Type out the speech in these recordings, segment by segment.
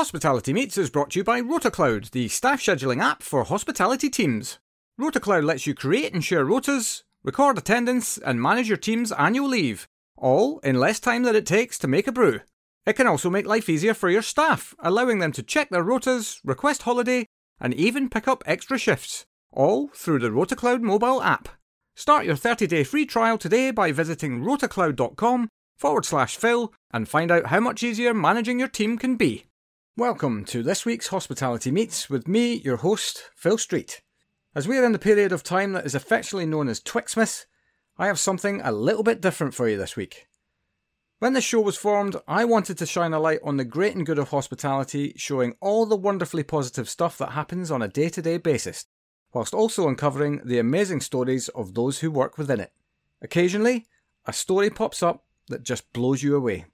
Hospitality Meets is brought to you by RotaCloud, the staff scheduling app for hospitality teams. RotaCloud lets you create and share rotas, record attendance, and manage your team's annual leave, all in less time than it takes to make a brew. It can also make life easier for your staff, allowing them to check their rotas, request holiday, and even pick up extra shifts, all through the RotaCloud mobile app. Start your 30 day free trial today by visiting rotacloud.com forward slash Phil and find out how much easier managing your team can be. Welcome to this week's Hospitality Meets with me, your host, Phil Street. As we are in the period of time that is affectionately known as Twixmas, I have something a little bit different for you this week. When this show was formed, I wanted to shine a light on the great and good of hospitality, showing all the wonderfully positive stuff that happens on a day to day basis, whilst also uncovering the amazing stories of those who work within it. Occasionally, a story pops up that just blows you away.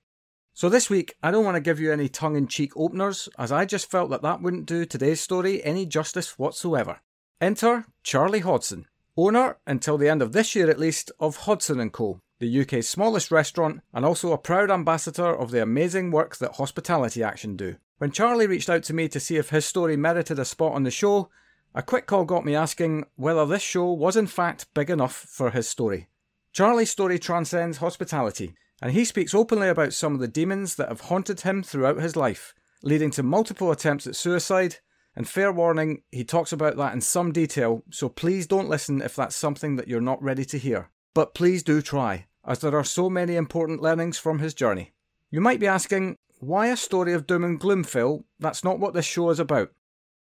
So this week, I don't want to give you any tongue in cheek openers, as I just felt that that wouldn't do today's story any justice whatsoever. Enter Charlie Hodson, owner, until the end of this year at least, of Hodson & Co., the UK's smallest restaurant, and also a proud ambassador of the amazing work that Hospitality Action do. When Charlie reached out to me to see if his story merited a spot on the show, a quick call got me asking whether this show was in fact big enough for his story. Charlie's story transcends hospitality, and he speaks openly about some of the demons that have haunted him throughout his life, leading to multiple attempts at suicide. And fair warning, he talks about that in some detail, so please don't listen if that's something that you're not ready to hear. But please do try, as there are so many important learnings from his journey. You might be asking, why a story of doom and gloom, Phil? That's not what this show is about.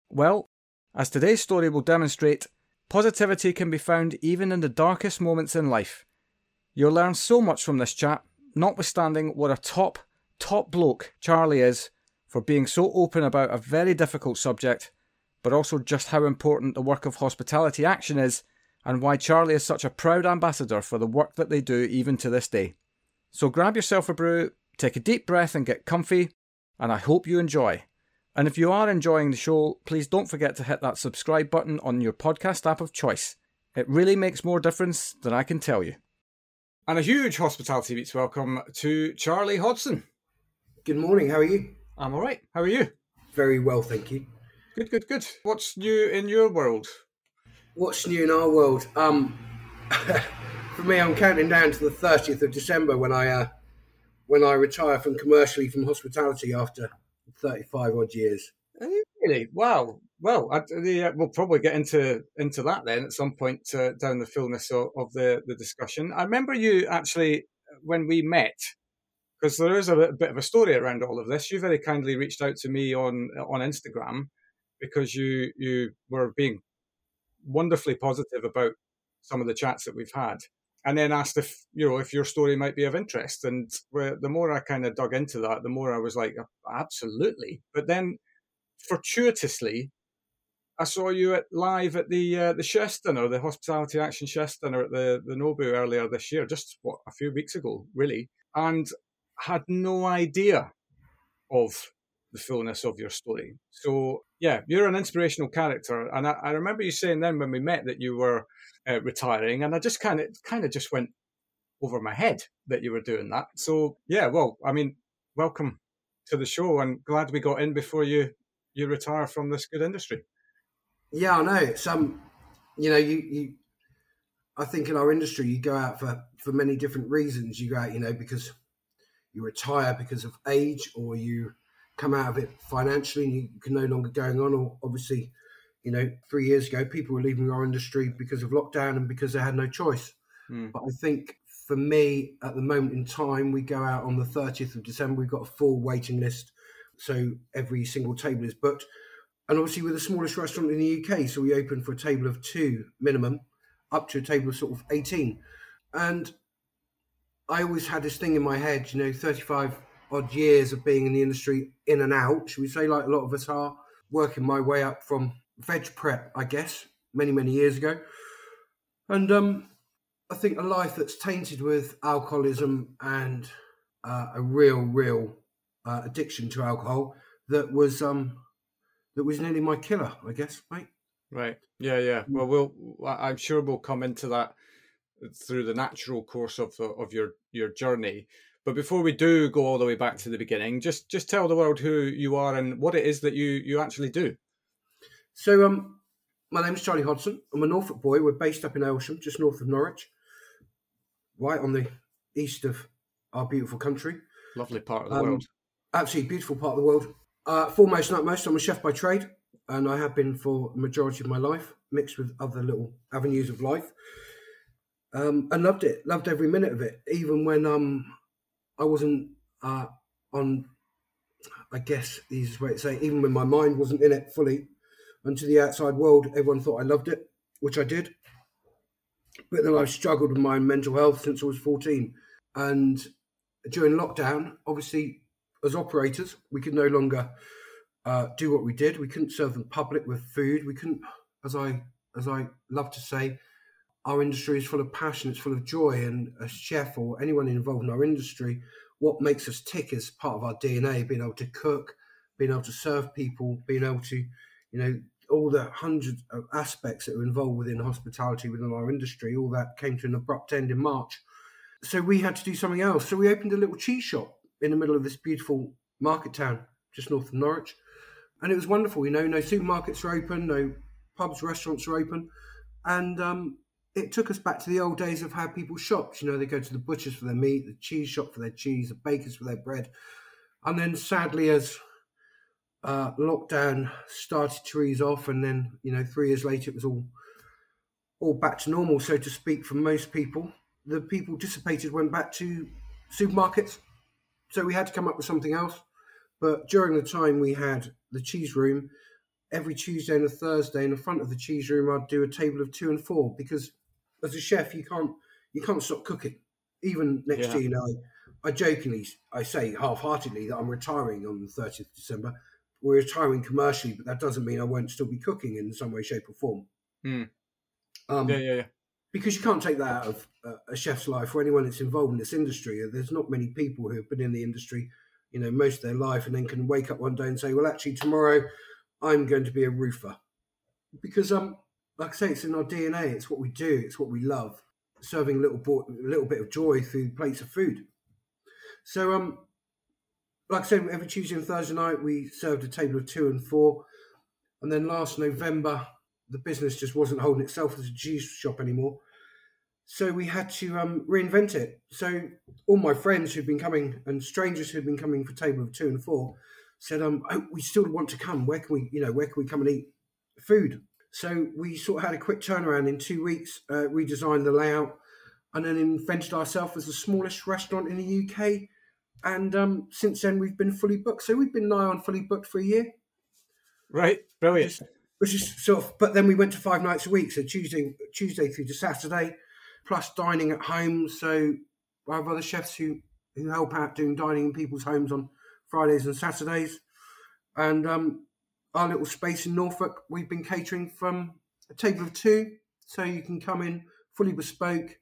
Well, as today's story will demonstrate, positivity can be found even in the darkest moments in life. You'll learn so much from this chat, notwithstanding what a top, top bloke Charlie is for being so open about a very difficult subject, but also just how important the work of hospitality action is and why Charlie is such a proud ambassador for the work that they do even to this day. So grab yourself a brew, take a deep breath and get comfy, and I hope you enjoy. And if you are enjoying the show, please don't forget to hit that subscribe button on your podcast app of choice. It really makes more difference than I can tell you. And a huge hospitality meets welcome to Charlie Hodson. Good morning. How are you? I'm all right. How are you? Very well, thank you. Good, good, good. What's new in your world? What's new in our world? Um, for me, I'm counting down to the 30th of December when I uh, when I retire from commercially from hospitality after 35 odd years. Really? Wow. Well, I, uh, we'll probably get into into that then at some point uh, down the fullness of, of, the, the discussion. I remember you actually when we met, because there is a bit of a story around all of this. You very kindly reached out to me on on Instagram because you you were being wonderfully positive about some of the chats that we've had, and then asked if you know if your story might be of interest. And the more I kind of dug into that, the more I was like, absolutely. But then fortuitously, I saw you at live at the uh, the chefs dinner, the Hospitality Action chefs dinner at the the Nobu earlier this year, just what a few weeks ago, really, and had no idea of the fullness of your story. So yeah, you're an inspirational character, and I, I remember you saying then when we met that you were uh, retiring, and I just kind of kind of just went over my head that you were doing that. So yeah, well, I mean, welcome to the show, and glad we got in before you you retire from this good industry. Yeah, I know. Some, um, you know, you you. I think in our industry, you go out for for many different reasons. You go out, you know, because you retire because of age, or you come out of it financially and you can no longer going on. Or obviously, you know, three years ago, people were leaving our industry because of lockdown and because they had no choice. Mm. But I think for me, at the moment in time, we go out on the 30th of December. We've got a full waiting list, so every single table is booked and obviously we're the smallest restaurant in the UK, so we open for a table of two minimum, up to a table of sort of eighteen. And I always had this thing in my head, you know, thirty-five odd years of being in the industry, in and out. Should we say, like a lot of us are, working my way up from veg prep, I guess, many many years ago, and um, I think a life that's tainted with alcoholism and uh, a real, real uh, addiction to alcohol that was um, that was nearly my killer, I guess, mate. Right. Yeah, yeah. Mm. Well, we'll. I'm sure we'll come into that through the natural course of the, of your your journey. But before we do go all the way back to the beginning, just just tell the world who you are and what it is that you you actually do. So, um, my name is Charlie Hodson. I'm a Norfolk boy. We're based up in Aylsham, just north of Norwich, right on the east of our beautiful country. Lovely part of the um, world. Absolutely beautiful part of the world. Uh, foremost and utmost, I'm a chef by trade, and I have been for the majority of my life, mixed with other little avenues of life. Um, and loved it, loved every minute of it, even when um, I wasn't uh, on, I guess, the easiest way to say, even when my mind wasn't in it fully, and to the outside world, everyone thought I loved it, which I did. But then I've struggled with my mental health since I was 14. And during lockdown, obviously, as operators, we could no longer uh, do what we did. We couldn't serve the public with food. We couldn't, as I as I love to say, our industry is full of passion. It's full of joy. And a chef or anyone involved in our industry, what makes us tick is part of our DNA. Being able to cook, being able to serve people, being able to, you know, all the hundreds of aspects that are involved within hospitality within our industry, all that came to an abrupt end in March. So we had to do something else. So we opened a little cheese shop in the middle of this beautiful market town just north of Norwich. And it was wonderful, you know, no supermarkets are open, no pubs, restaurants are open. And um, it took us back to the old days of how people shopped. You know, they go to the butchers for their meat, the cheese shop for their cheese, the bakers for their bread. And then sadly, as uh, lockdown started to ease off, and then you know three years later it was all all back to normal, so to speak, for most people. The people dissipated, went back to supermarkets, so we had to come up with something else. But during the time we had the cheese room, every Tuesday and a Thursday in the front of the cheese room, I'd do a table of two and four because as a chef, you can't you can't stop cooking. Even next yeah. year, you know, I, I jokingly I say half-heartedly that I'm retiring on the 30th of December we're retiring commercially, but that doesn't mean I won't still be cooking in some way, shape, or form. Mm. Um, yeah, yeah, yeah. Because you can't take that out of a chef's life or anyone that's involved in this industry. There's not many people who have been in the industry, you know, most of their life, and then can wake up one day and say, "Well, actually, tomorrow I'm going to be a roofer," because um, like I say, it's in our DNA. It's what we do. It's what we love. Serving a little, bo- little bit of joy through plates of food. So um, like I said, every Tuesday and Thursday night we served a table of two and four. And then last November, the business just wasn't holding itself as a juice shop anymore. So we had to um, reinvent it. So all my friends who'd been coming and strangers who'd been coming for table of two and four said, um, oh, we still want to come. Where can we, you know, where can we come and eat food? So we sort of had a quick turnaround in two weeks, uh, redesigned the layout, and then invented ourselves as the smallest restaurant in the UK and um, since then we've been fully booked. So we've been nigh on fully booked for a year. Right, brilliant. Which is, sort of, but then we went to five nights a week, so Tuesday, Tuesday through to Saturday, plus dining at home. So I have other chefs who who help out doing dining in people's homes on Fridays and Saturdays, and um, our little space in Norfolk, we've been catering from a table of two, so you can come in fully bespoke,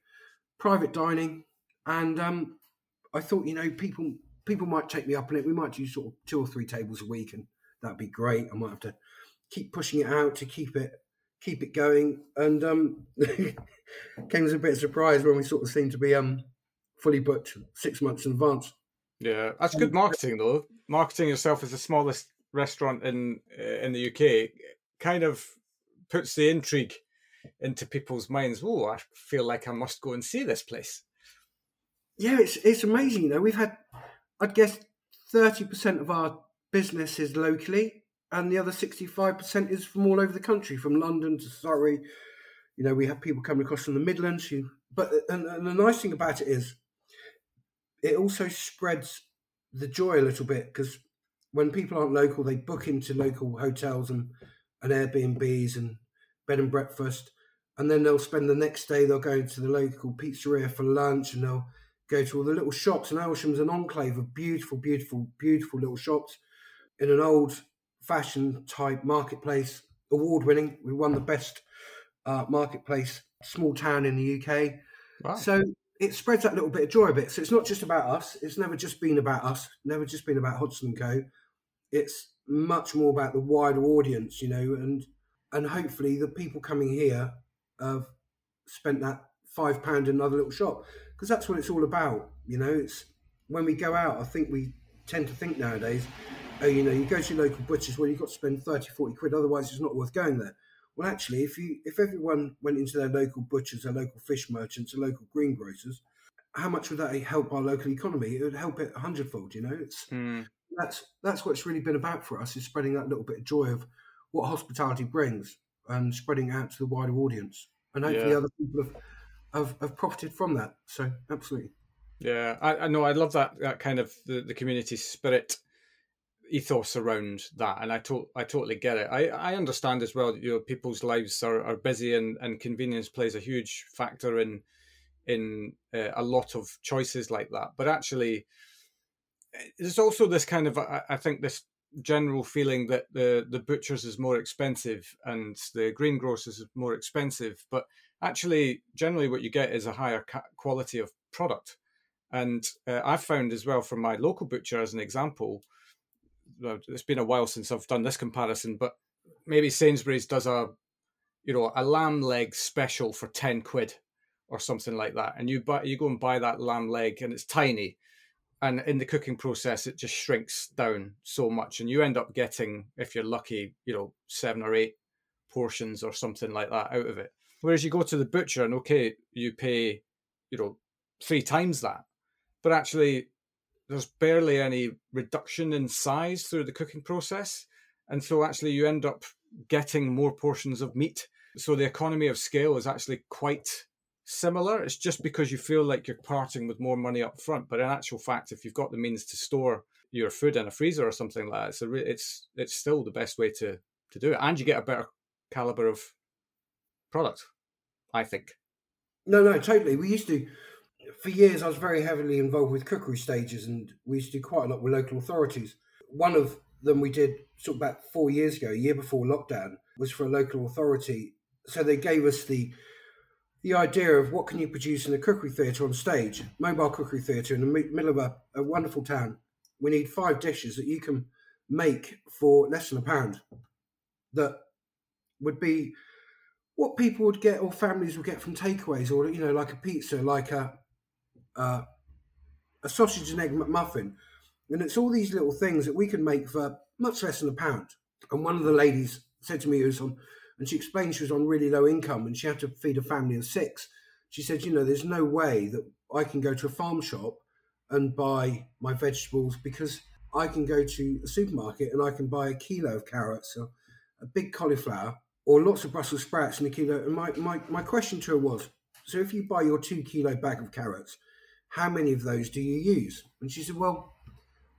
private dining, and um, I thought, you know, people people might take me up on it. We might do sort of two or three tables a week, and that'd be great. I might have to keep pushing it out to keep it keep it going. And um, came as a bit of surprise when we sort of seemed to be um, fully booked six months in advance. Yeah, that's good marketing though. Marketing yourself as the smallest restaurant in in the UK kind of puts the intrigue into people's minds. Oh, I feel like I must go and see this place yeah, it's it's amazing. You know, we've had, I'd guess, thirty percent of our business is locally, and the other sixty-five percent is from all over the country, from London to Surrey. You know, we have people coming across from the Midlands. But and, and the nice thing about it is, it also spreads the joy a little bit because when people aren't local, they book into local hotels and and Airbnbs and bed and breakfast, and then they'll spend the next day. They'll go to the local pizzeria for lunch, and they'll go to all the little shops. And Aylsham's an enclave of beautiful, beautiful, beautiful little shops in an old fashioned type marketplace, award winning. We won the best uh, marketplace small town in the UK. Wow. So it spreads that little bit of joy a bit. So it's not just about us. It's never just been about us. Never just been about Hodson Co. It's much more about the wider audience, you know, and and hopefully the people coming here have spent that five pound in another little shop because that's what it's all about. You know, it's when we go out, I think we tend to think nowadays, you know, you go to your local butchers, well, you've got to spend 30, 40 quid, otherwise it's not worth going there. Well, actually, if you if everyone went into their local butchers, their local fish merchants, their local greengrocers, how much would that help our local economy? It would help it a hundredfold. You know, it's mm. that's that's what's really been about for us is spreading that little bit of joy of what hospitality brings and spreading out to the wider audience, and hopefully yeah. other people have, have have profited from that. So, absolutely. Yeah, I, I know. I love that that kind of the, the community spirit ethos around that, and I to, I totally get it. I, I understand as well. You know, people's lives are, are busy, and, and convenience plays a huge factor in in uh, a lot of choices like that. But actually, there's also this kind of I, I think this general feeling that the the butchers is more expensive and the greengrocers is more expensive, but actually, generally, what you get is a higher quality of product. And uh, I've found as well from my local butcher, as an example, it's been a while since I've done this comparison, but maybe Sainsbury's does a, you know, a lamb leg special for ten quid or something like that, and you buy you go and buy that lamb leg, and it's tiny, and in the cooking process it just shrinks down so much, and you end up getting, if you're lucky, you know, seven or eight portions or something like that out of it. Whereas you go to the butcher and okay, you pay, you know, three times that, but actually there's barely any reduction in size through the cooking process. And so actually you end up getting more portions of meat. So the economy of scale is actually quite similar. It's just because you feel like you're parting with more money up front. But in actual fact, if you've got the means to store your food in a freezer or something like that, it's, re- it's, it's still the best way to, to do it. And you get a better caliber of product, I think. No, no, totally. We used to for years, I was very heavily involved with cookery stages, and we used to do quite a lot with local authorities. One of them we did sort of about four years ago, a year before lockdown, was for a local authority. So they gave us the the idea of what can you produce in a cookery theatre on stage, mobile cookery theatre in the middle of a, a wonderful town. We need five dishes that you can make for less than a pound. That would be what people would get or families would get from takeaways or you know like a pizza like a uh, a sausage and egg muffin, and it's all these little things that we can make for much less than a pound. And one of the ladies said to me, "Who's on," and she explained she was on really low income and she had to feed a family of six. She said, "You know, there's no way that I can go to a farm shop and buy my vegetables because." I can go to a supermarket and I can buy a kilo of carrots or a big cauliflower or lots of Brussels sprouts in a kilo. And my, my, my question to her was so if you buy your two kilo bag of carrots, how many of those do you use? And she said, well,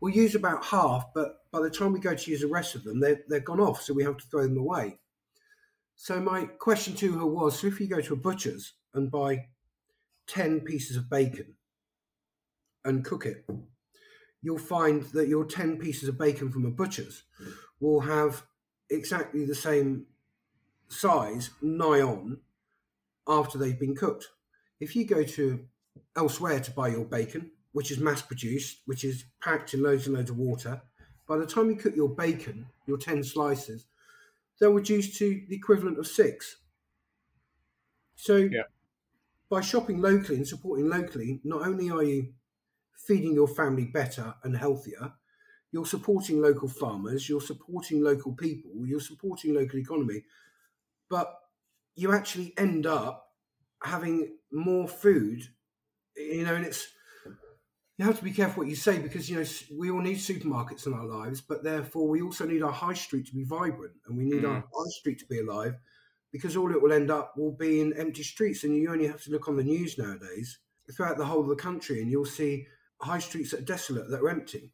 we'll use about half, but by the time we go to use the rest of them, they're, they're gone off, so we have to throw them away. So my question to her was, so if you go to a butcher's and buy 10 pieces of bacon and cook it, you'll find that your 10 pieces of bacon from a butcher's will have exactly the same size nigh on after they've been cooked. If you go to elsewhere to buy your bacon, which is mass produced, which is packed in loads and loads of water. By the time you cook your bacon, your 10 slices, they'll reduce to the equivalent of six. So, yeah. by shopping locally and supporting locally, not only are you feeding your family better and healthier, you're supporting local farmers, you're supporting local people, you're supporting local economy, but you actually end up having more food you know, and it's you have to be careful what you say because you know we all need supermarkets in our lives, but therefore we also need our high street to be vibrant, and we need mm. our high street to be alive because all it will end up will be in empty streets. And you only have to look on the news nowadays throughout the whole of the country, and you'll see high streets that are desolate, that are empty.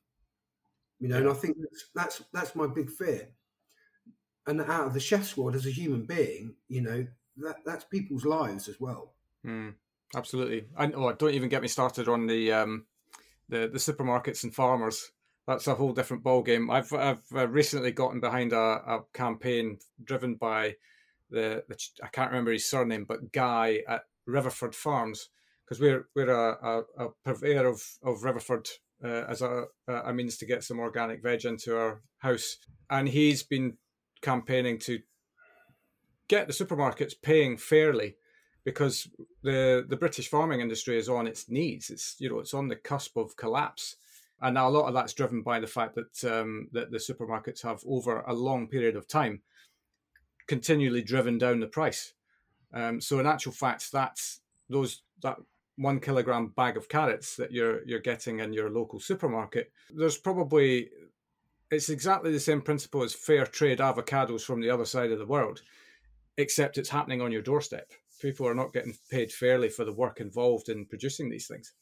You know, yeah. and I think that's, that's that's my big fear. And out of the chef's world, as a human being, you know, that that's people's lives as well. Mm. Absolutely. And oh, don't even get me started on the um, the the supermarkets and farmers. That's a whole different ballgame. I've I've uh, recently gotten behind a, a campaign driven by the, the, I can't remember his surname, but Guy at Riverford Farms because we're we're a, a, a, purveyor of of Riverford uh, as a a means to get some organic veg into our house, and he's been campaigning to get the supermarkets paying fairly because the the British farming industry is on its knees. It's you know it's on the cusp of collapse, and a lot of that's driven by the fact that um, that the supermarkets have over a long period of time continually driven down the price. Um, so in actual fact, that's those that one kilogram bag of carrots that you're you're getting in your local supermarket. There's probably it's exactly the same principle as fair trade avocados from the other side of the world, except it's happening on your doorstep people are not getting paid fairly for the work involved in producing these things.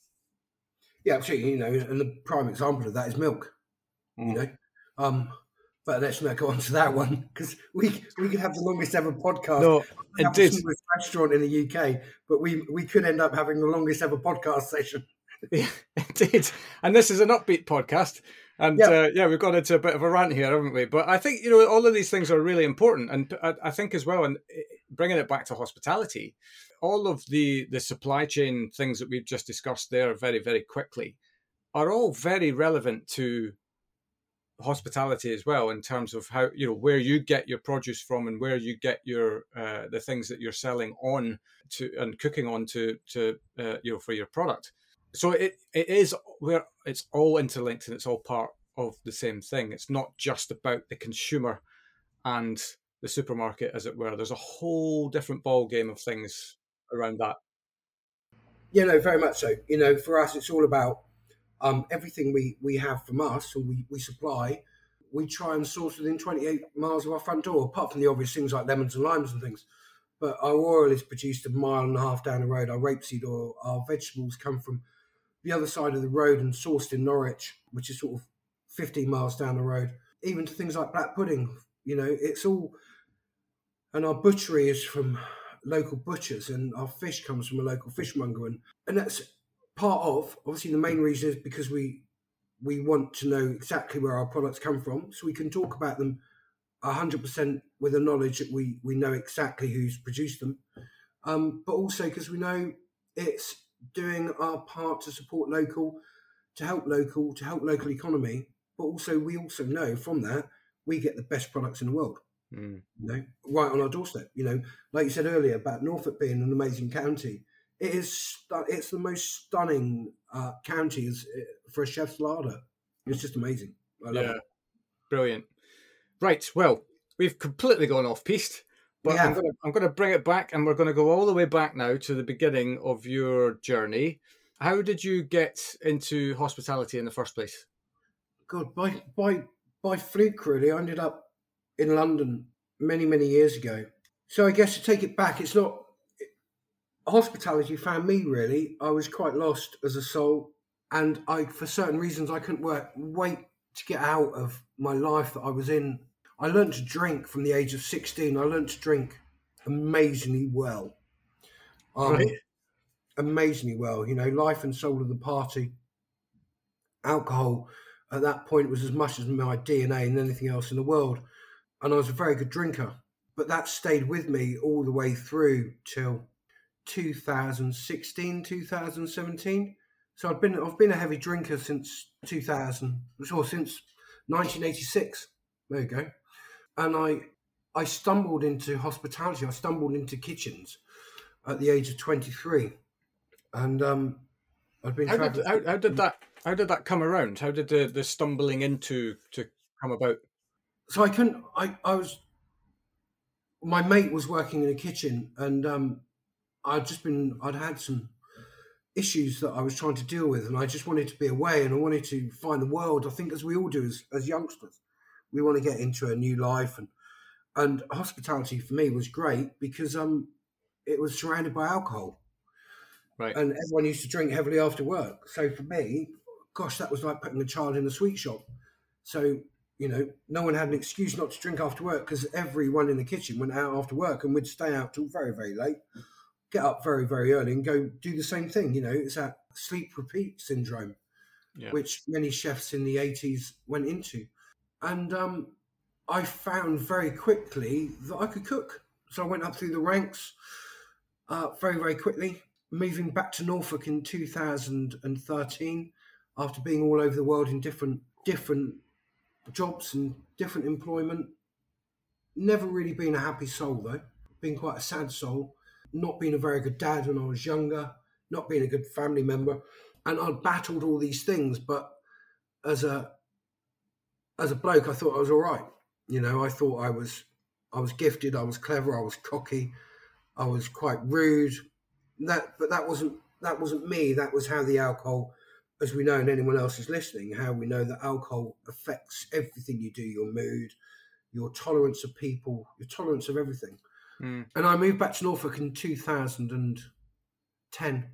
Yeah, absolutely. You know, and the prime example of that is milk. Mm. You know, um, but let's not go on to that one because we we could have the longest ever podcast. No, indeed. Restaurant in the UK, but we we could end up having the longest ever podcast session. Yeah, indeed. And this is an upbeat podcast. And yeah. Uh, yeah, we've got into a bit of a rant here, haven't we? But I think you know all of these things are really important, and I, I think as well, and bringing it back to hospitality, all of the the supply chain things that we've just discussed there very very quickly are all very relevant to hospitality as well in terms of how you know where you get your produce from and where you get your uh, the things that you're selling on to and cooking on to to uh, you know for your product so it it is where it's all interlinked and it's all part of the same thing. It's not just about the consumer and the supermarket, as it were. There's a whole different ball game of things around that. Yeah, no, very much so. You know, for us, it's all about um, everything we, we have from us and we, we supply. We try and source within 28 miles of our front door, apart from the obvious things like lemons and limes and things. But our oil is produced a mile and a half down the road. Our rapeseed oil, our vegetables come from the other side of the road and sourced in Norwich, which is sort of 15 miles down the road. Even to things like black pudding, you know, it's all. And our butchery is from local butchers, and our fish comes from a local fishmonger, and and that's part of. Obviously, the main reason is because we we want to know exactly where our products come from, so we can talk about them 100% with the knowledge that we we know exactly who's produced them, um, but also because we know it's doing our part to support local, to help local, to help local economy. But also, we also know from that we get the best products in the world. Mm. You know, right on our doorstep. You know, like you said earlier about Norfolk being an amazing county. It is. It's the most stunning uh, county is uh, for a chef's larder. It's just amazing. yeah, it. brilliant. Right. Well, we've completely gone off piste. But yeah. I'm going to I'm going to bring it back, and we're going to go all the way back now to the beginning of your journey. How did you get into hospitality in the first place? God, by by by fluke, really. I ended up in London many many years ago. So I guess to take it back, it's not hospitality found me really. I was quite lost as a soul, and I for certain reasons I couldn't work wait to get out of my life that I was in I learned to drink from the age of 16. I learned to drink amazingly well. Um, right. Amazingly well. You know, life and soul of the party. Alcohol at that point was as much as my DNA and anything else in the world. And I was a very good drinker. But that stayed with me all the way through till 2016, 2017. So I've been I've been a heavy drinker since 2000, or since 1986. There you go and I I stumbled into hospitality. I stumbled into kitchens at the age of 23, and um, I've been. How did, how, how, did that? How did that come around? How did the, the stumbling into to come about? So I couldn't. I I was. My mate was working in a kitchen, and um, I'd just been. I'd had some issues that I was trying to deal with, and I just wanted to be away, and I wanted to find the world. I think, as we all do as as youngsters we want to get into a new life and and hospitality for me was great because um it was surrounded by alcohol right and everyone used to drink heavily after work so for me gosh that was like putting a child in a sweet shop so you know no one had an excuse not to drink after work because everyone in the kitchen went out after work and we'd stay out till very very late get up very very early and go do the same thing you know it's that sleep repeat syndrome yeah. which many chefs in the 80s went into and um, I found very quickly that I could cook. So I went up through the ranks uh, very, very quickly, moving back to Norfolk in 2013 after being all over the world in different different jobs and different employment. Never really been a happy soul though, been quite a sad soul. not being a very good dad when I was younger, not being a good family member, and I battled all these things. But as a as a bloke, I thought I was all right. You know, I thought I was I was gifted, I was clever, I was cocky, I was quite rude. That, but that wasn't that wasn't me. That was how the alcohol, as we know, and anyone else is listening, how we know that alcohol affects everything you do, your mood, your tolerance of people, your tolerance of everything. Mm. And I moved back to Norfolk in 2010. A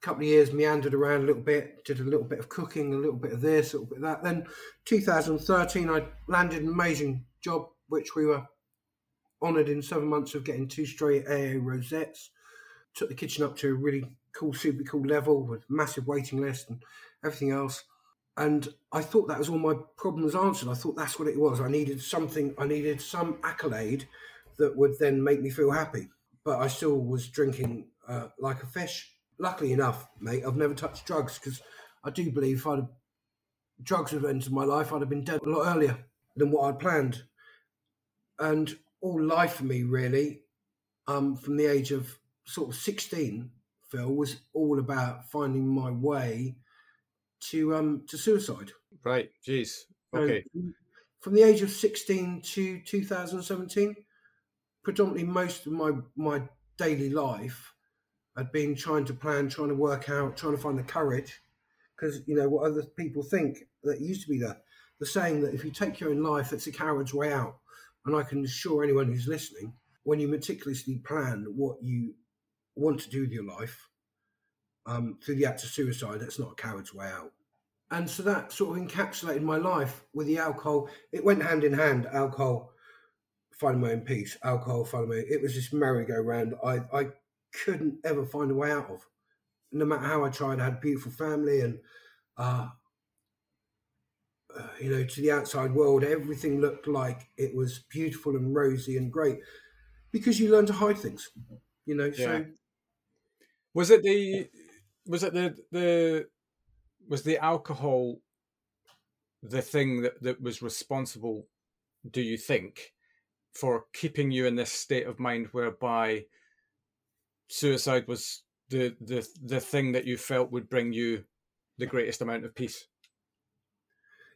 couple of years meandered around a little bit, did a little bit of cooking, a little bit of this, a little bit of that. Then 2013, I landed an amazing job, which we were honoured in seven months of getting two straight AA rosettes. Took the kitchen up to a really cool, super cool level with massive waiting list and everything else. And I thought that was all my problems answered. I thought that's what it was. I needed something, I needed some accolade that would then make me feel happy. But I still was drinking uh, like a fish. Luckily enough, mate, I've never touched drugs because I do believe if I'd have, drugs had entered my life, I'd have been dead a lot earlier than what I'd planned. And all life for me, really, um, from the age of sort of 16, Phil, was all about finding my way to um to suicide. Right. Jeez. Okay. from the age of 16 to 2017, predominantly most of my my daily life had been trying to plan, trying to work out, trying to find the courage. Because you know what other people think that used to be the the saying that if you take your own life, it's a coward's way out. And I can assure anyone who's listening, when you meticulously plan what you want to do with your life, um, through the act of suicide, that's not a coward's way out. And so that sort of encapsulated my life with the alcohol. It went hand in hand, alcohol, finding my own peace, alcohol, finding my It was this merry-go-round I, I couldn't ever find a way out of. No matter how I tried, I had beautiful family and, uh, uh, you know, to the outside world, everything looked like it was beautiful and rosy and great because you learn to hide things, you know. Yeah. So, was it the was it the the was the alcohol the thing that, that was responsible do you think for keeping you in this state of mind whereby suicide was the the the thing that you felt would bring you the greatest amount of peace?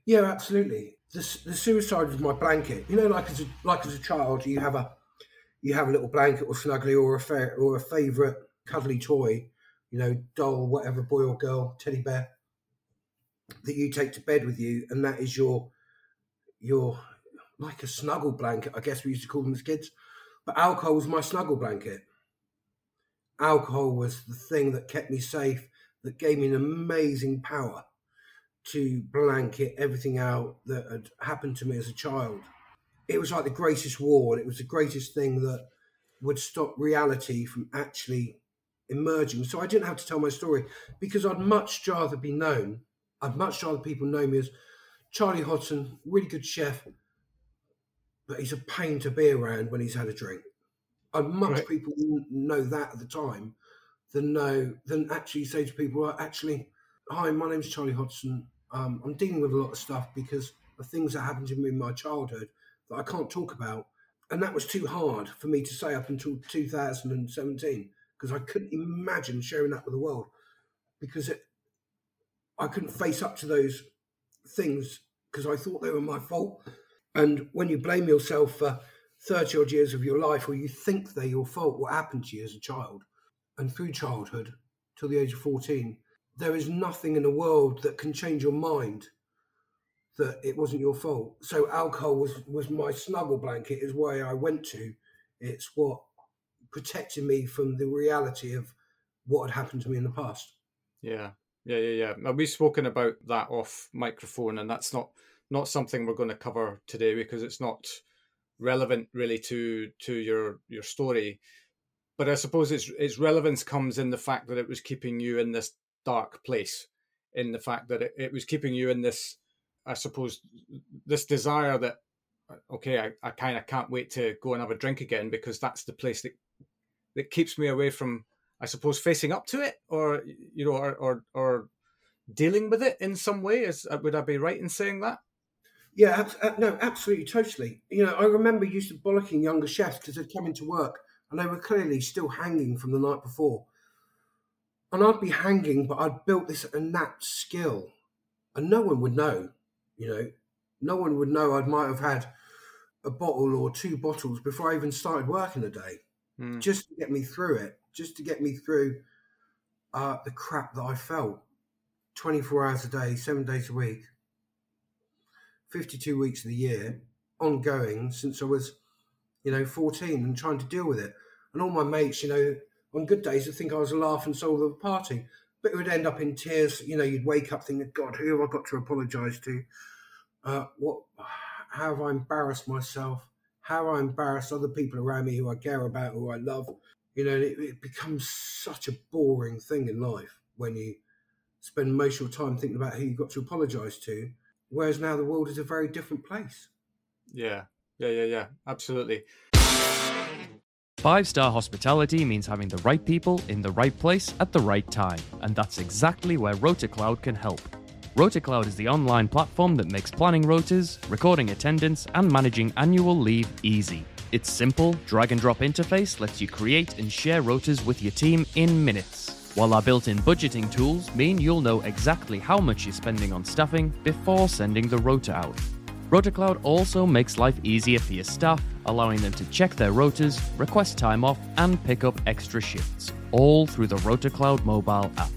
Yeah absolutely. The, the suicide was my blanket. You know like as a like as a child you have a you have a little blanket or snuggly or a fa- or a favorite cuddly toy you know, doll, whatever, boy or girl, teddy bear that you take to bed with you, and that is your your like a snuggle blanket. I guess we used to call them as kids, but alcohol was my snuggle blanket. Alcohol was the thing that kept me safe, that gave me an amazing power to blanket everything out that had happened to me as a child. It was like the greatest war, and it was the greatest thing that would stop reality from actually emerging. So I didn't have to tell my story because I'd much rather be known. I'd much rather people know me as Charlie Hodson, really good chef, but he's a pain to be around when he's had a drink. I'd much right. people know that at the time than know than actually say to people, actually, hi, my name's Charlie Hodson. Um, I'm dealing with a lot of stuff because of things that happened to me in my childhood that I can't talk about. And that was too hard for me to say up until 2017 because I couldn't imagine sharing that with the world because it, I couldn't face up to those things because I thought they were my fault. And when you blame yourself for 30 odd years of your life, or you think they're your fault, what happened to you as a child and through childhood till the age of 14, there is nothing in the world that can change your mind that it wasn't your fault. So alcohol was, was my snuggle blanket, is where I went to. It's what protecting me from the reality of what had happened to me in the past. Yeah, yeah, yeah, yeah. Now, we've spoken about that off microphone, and that's not not something we're going to cover today because it's not relevant really to to your your story. But I suppose its its relevance comes in the fact that it was keeping you in this dark place, in the fact that it, it was keeping you in this, I suppose, this desire that okay, I, I kind of can't wait to go and have a drink again because that's the place that that keeps me away from, I suppose, facing up to it, or you know, or or, or dealing with it in some way. Is uh, would I be right in saying that? Yeah, uh, no, absolutely, totally. You know, I remember used to bollocking younger chefs because they'd come into work and they were clearly still hanging from the night before. And I'd be hanging, but I'd built this innate skill, and no one would know. You know, no one would know I might have had a bottle or two bottles before I even started working a day, mm. just to get me through it, just to get me through uh, the crap that I felt 24 hours a day, seven days a week, 52 weeks of the year, ongoing since I was, you know, 14 and trying to deal with it. And all my mates, you know, on good days, would think I was a laughing soul of the party, but it would end up in tears. You know, you'd wake up thinking, God, who have I got to apologise to? Uh, what, how have I embarrassed myself? How I embarrass other people around me who I care about, who I love? You know, it, it becomes such a boring thing in life when you spend most of your time thinking about who you've got to apologise to, whereas now the world is a very different place. Yeah, yeah, yeah, yeah, absolutely. Five star hospitality means having the right people in the right place at the right time, and that's exactly where RotaCloud can help. RotaCloud is the online platform that makes planning rotas, recording attendance, and managing annual leave easy. Its simple, drag and drop interface lets you create and share rotas with your team in minutes. While our built in budgeting tools mean you'll know exactly how much you're spending on staffing before sending the rota out. RotaCloud also makes life easier for your staff, allowing them to check their rotas, request time off, and pick up extra shifts, all through the RotaCloud mobile app.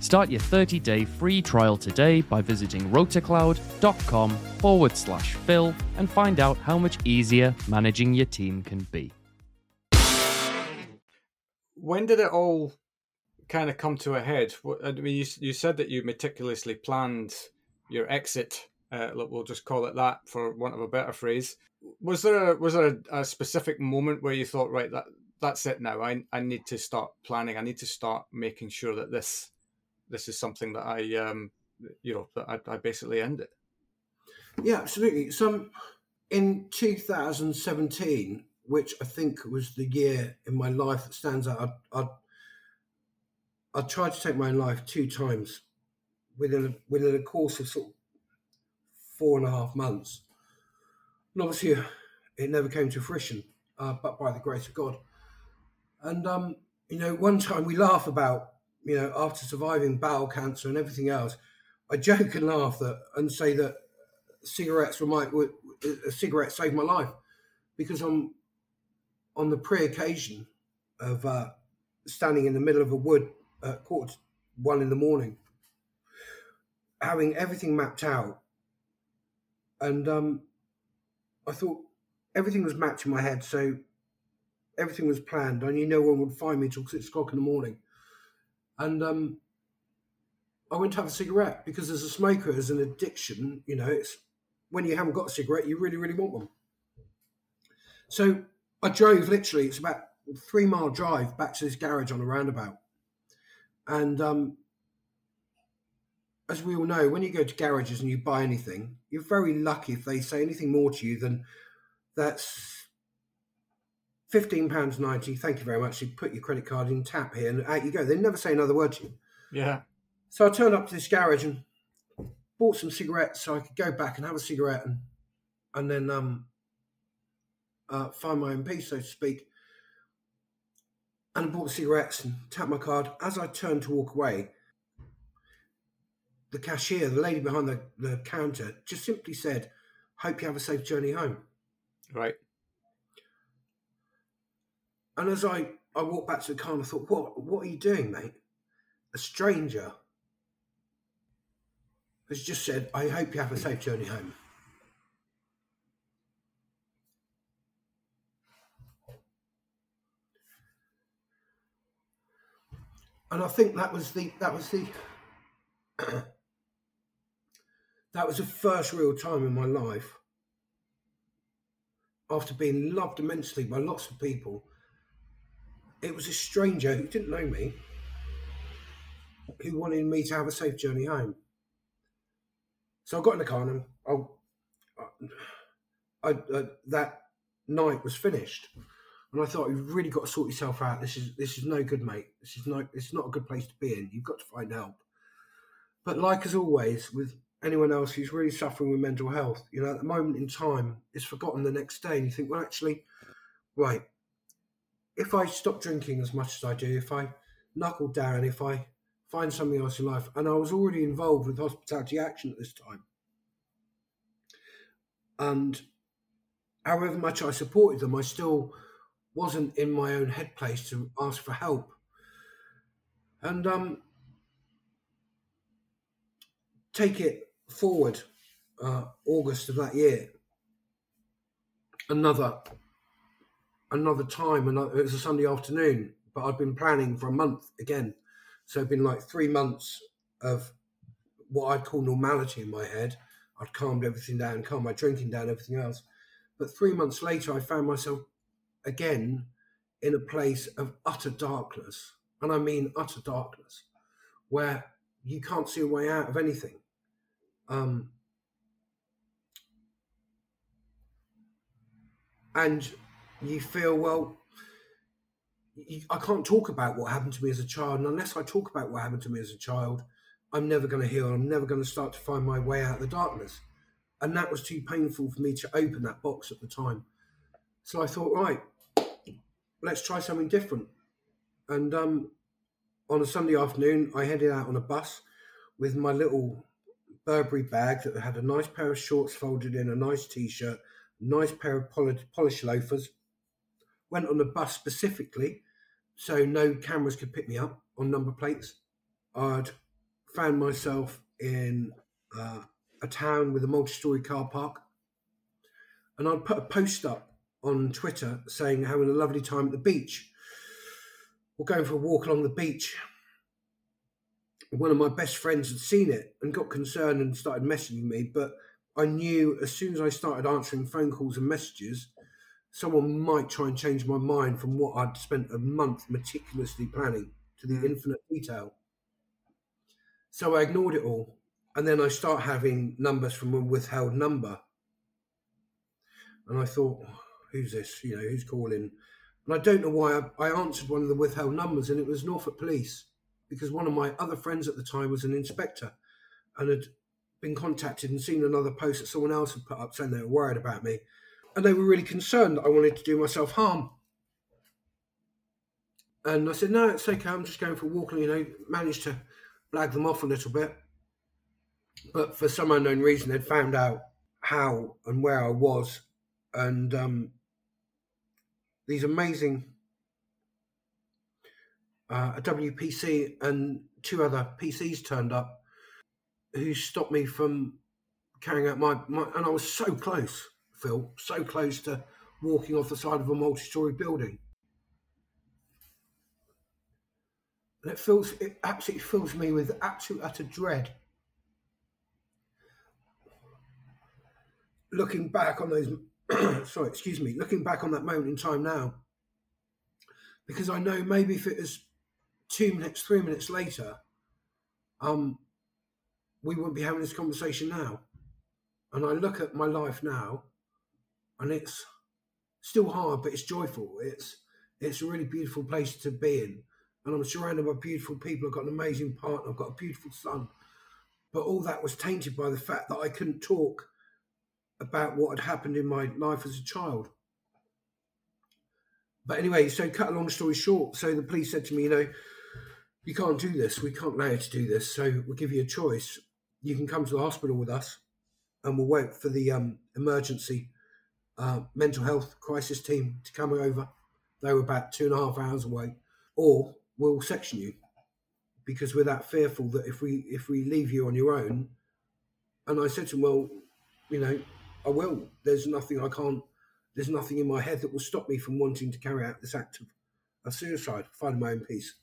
Start your 30 day free trial today by visiting rotacloud.com forward slash Phil and find out how much easier managing your team can be. When did it all kind of come to a head? I mean, you, you said that you meticulously planned your exit uh, we'll just call it that for want of a better phrase. Was there a, was there a, a, specific moment where you thought, right, that that's it now. I I need to start planning. I need to start making sure that this this is something that I um you know that I, I basically end it. Yeah, absolutely. So in 2017, which I think was the year in my life that stands out, I I, I tried to take my own life two times within a, within a course of sort of four and a half months. And obviously, it never came to fruition, uh, but by the grace of God. And, um, you know, one time we laugh about, you know, after surviving bowel cancer and everything else, I joke and laugh that and say that cigarettes were my, were, a cigarette saved my life because I'm on the pre occasion of uh, standing in the middle of a wood at quarter one in the morning, having everything mapped out and um, I thought everything was mapped in my head, so everything was planned. I knew no one would find me till six o'clock in the morning, and um, I went to have a cigarette because as a smoker, as an addiction, you know, it's when you haven't got a cigarette, you really, really want one. So I drove literally, it's about three mile drive back to this garage on a roundabout. And um, as we all know, when you go to garages and you buy anything, you're very lucky if they say anything more to you than that's fifteen pounds ninety. Thank you very much. You put your credit card in, tap here, and out you go. They never say another word to you. Yeah. So I turned up to this garage and bought some cigarettes so I could go back and have a cigarette and and then um uh, find my own peace, so to speak. And I bought the cigarettes and tapped my card. As I turned to walk away, the cashier, the lady behind the, the counter, just simply said, Hope you have a safe journey home. Right. And as I, I walked back to the car and I thought, what, what are you doing, mate? A stranger has just said, I hope you have a safe journey home. And I think that was the that was the that was the first real time in my life after being loved immensely by lots of people. It was a stranger who didn't know me who wanted me to have a safe journey home. So I got in the car and I, oh, I, I, that night was finished, and I thought you've really got to sort yourself out. This is this is no good, mate. This is no. It's not a good place to be in. You've got to find help. But like as always, with anyone else who's really suffering with mental health, you know, at the moment in time, it's forgotten the next day, and you think, well, actually, right, if I stop drinking as much as I do, if I knuckle down, if I find something else in life, and I was already involved with hospitality action at this time, and however much I supported them, I still wasn't in my own head place to ask for help. And um, take it forward, uh, August of that year, another another time, and it was a Sunday afternoon. But I'd been planning for a month again, so it'd been like three months of what I'd call normality in my head. I'd calmed everything down, calmed my drinking down, everything else. But three months later, I found myself again in a place of utter darkness. And I mean utter darkness, where you can't see a way out of anything. Um, and you feel, well, I can't talk about what happened to me as a child. And unless I talk about what happened to me as a child, I'm never going to heal. I'm never going to start to find my way out of the darkness. And that was too painful for me to open that box at the time. So I thought, right, let's try something different. And um, on a Sunday afternoon, I headed out on a bus with my little Burberry bag that had a nice pair of shorts folded in, a nice t-shirt, nice pair of polished loafers. Went on the bus specifically so no cameras could pick me up on number plates. I'd found myself in uh, a town with a multi-story car park, and I'd put a post up on Twitter saying having a lovely time at the beach. We're going for a walk along the beach. One of my best friends had seen it and got concerned and started messaging me, but I knew as soon as I started answering phone calls and messages, someone might try and change my mind from what I'd spent a month meticulously planning to the mm. infinite detail. So I ignored it all. And then I start having numbers from a withheld number. And I thought, who's this? You know, who's calling? And I don't know why I, I answered one of the withheld numbers, and it was Norfolk Police because one of my other friends at the time was an inspector and had been contacted and seen another post that someone else had put up saying they were worried about me. And they were really concerned that I wanted to do myself harm. And I said, no, it's okay. I'm just going for a walk. And, you know, managed to blag them off a little bit. But for some unknown reason, they'd found out how and where I was. And um, these amazing uh, a WPC and two other PCs turned up who stopped me from carrying out my, my and I was so close, Phil, so close to walking off the side of a multi-story building. And it fills it absolutely fills me with absolute utter dread. Looking back on those sorry, excuse me, looking back on that moment in time now, because I know maybe if it was two minutes, three minutes later, um, we wouldn't be having this conversation now. And I look at my life now, and it's still hard, but it's joyful. It's it's a really beautiful place to be in, and I'm surrounded by beautiful people. I've got an amazing partner. I've got a beautiful son, but all that was tainted by the fact that I couldn't talk about what had happened in my life as a child. But anyway, so cut a long story short, so the police said to me, you know, you can't do this. We can't allow you to do this. So we'll give you a choice. You can come to the hospital with us, and we'll wait for the um, emergency uh, mental health crisis team to come over. They were about two and a half hours away, or we'll section you because we're that fearful that if we if we leave you on your own. And I said to him, well, you know, I will. There's nothing I can't. There's nothing in my head that will stop me from wanting to carry out this act of, of suicide, finding my own peace.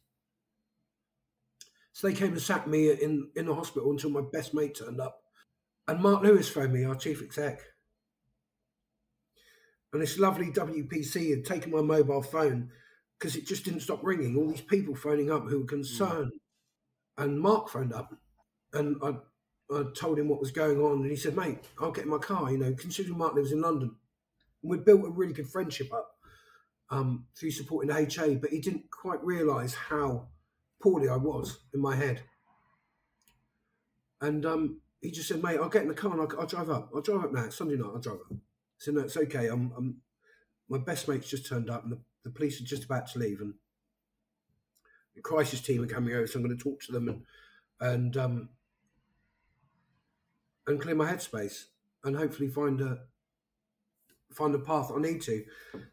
So they came and sat me in in the hospital until my best mate turned up, and Mark Lewis phoned me, our chief exec. And this lovely WPC had taken my mobile phone because it just didn't stop ringing. All these people phoning up who were concerned, mm. and Mark phoned up, and I I told him what was going on, and he said, "Mate, I'll get in my car." You know, considering Mark lives in London, and we built a really good friendship up um, through supporting the HA. But he didn't quite realise how poorly I was in my head, and um, he just said, "Mate, I'll get in the car and I'll, I'll, drive up. I'll drive up now. Sunday night, I'll drive up." Said, "No, it's okay. I'm, I'm my best mate's just turned up, and the the police are just about to leave, and the crisis team are coming over. So I'm going to talk to them and and um, and clear my headspace and hopefully find a find a path I need to.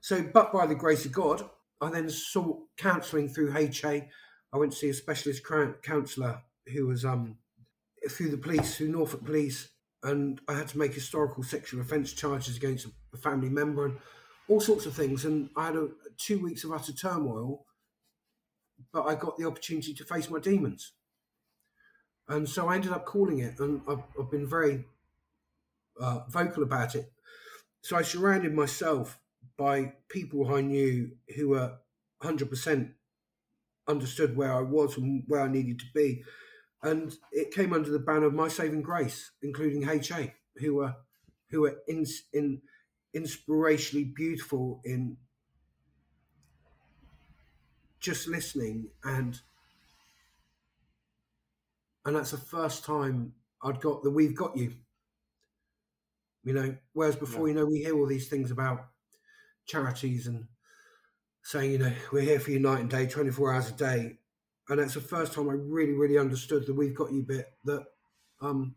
So, but by the grace of God, I then sought counselling through HA. I went to see a specialist counsellor who was um through the police, through Norfolk Police, and I had to make historical sexual offence charges against a family member and all sorts of things. And I had a, two weeks of utter turmoil, but I got the opportunity to face my demons. And so I ended up calling it, and I've, I've been very uh, vocal about it. So I surrounded myself by people I knew who were 100% understood where I was and where I needed to be. And it came under the banner of My Saving Grace, including HA, who were who were in, in inspirationally beautiful in just listening and and that's the first time I'd got the "We've got you." You know, whereas before, yeah. you know, we hear all these things about charities and saying, you know, we're here for you night and day, twenty four hours a day, and that's the first time I really, really understood the "We've got you" bit. That, um,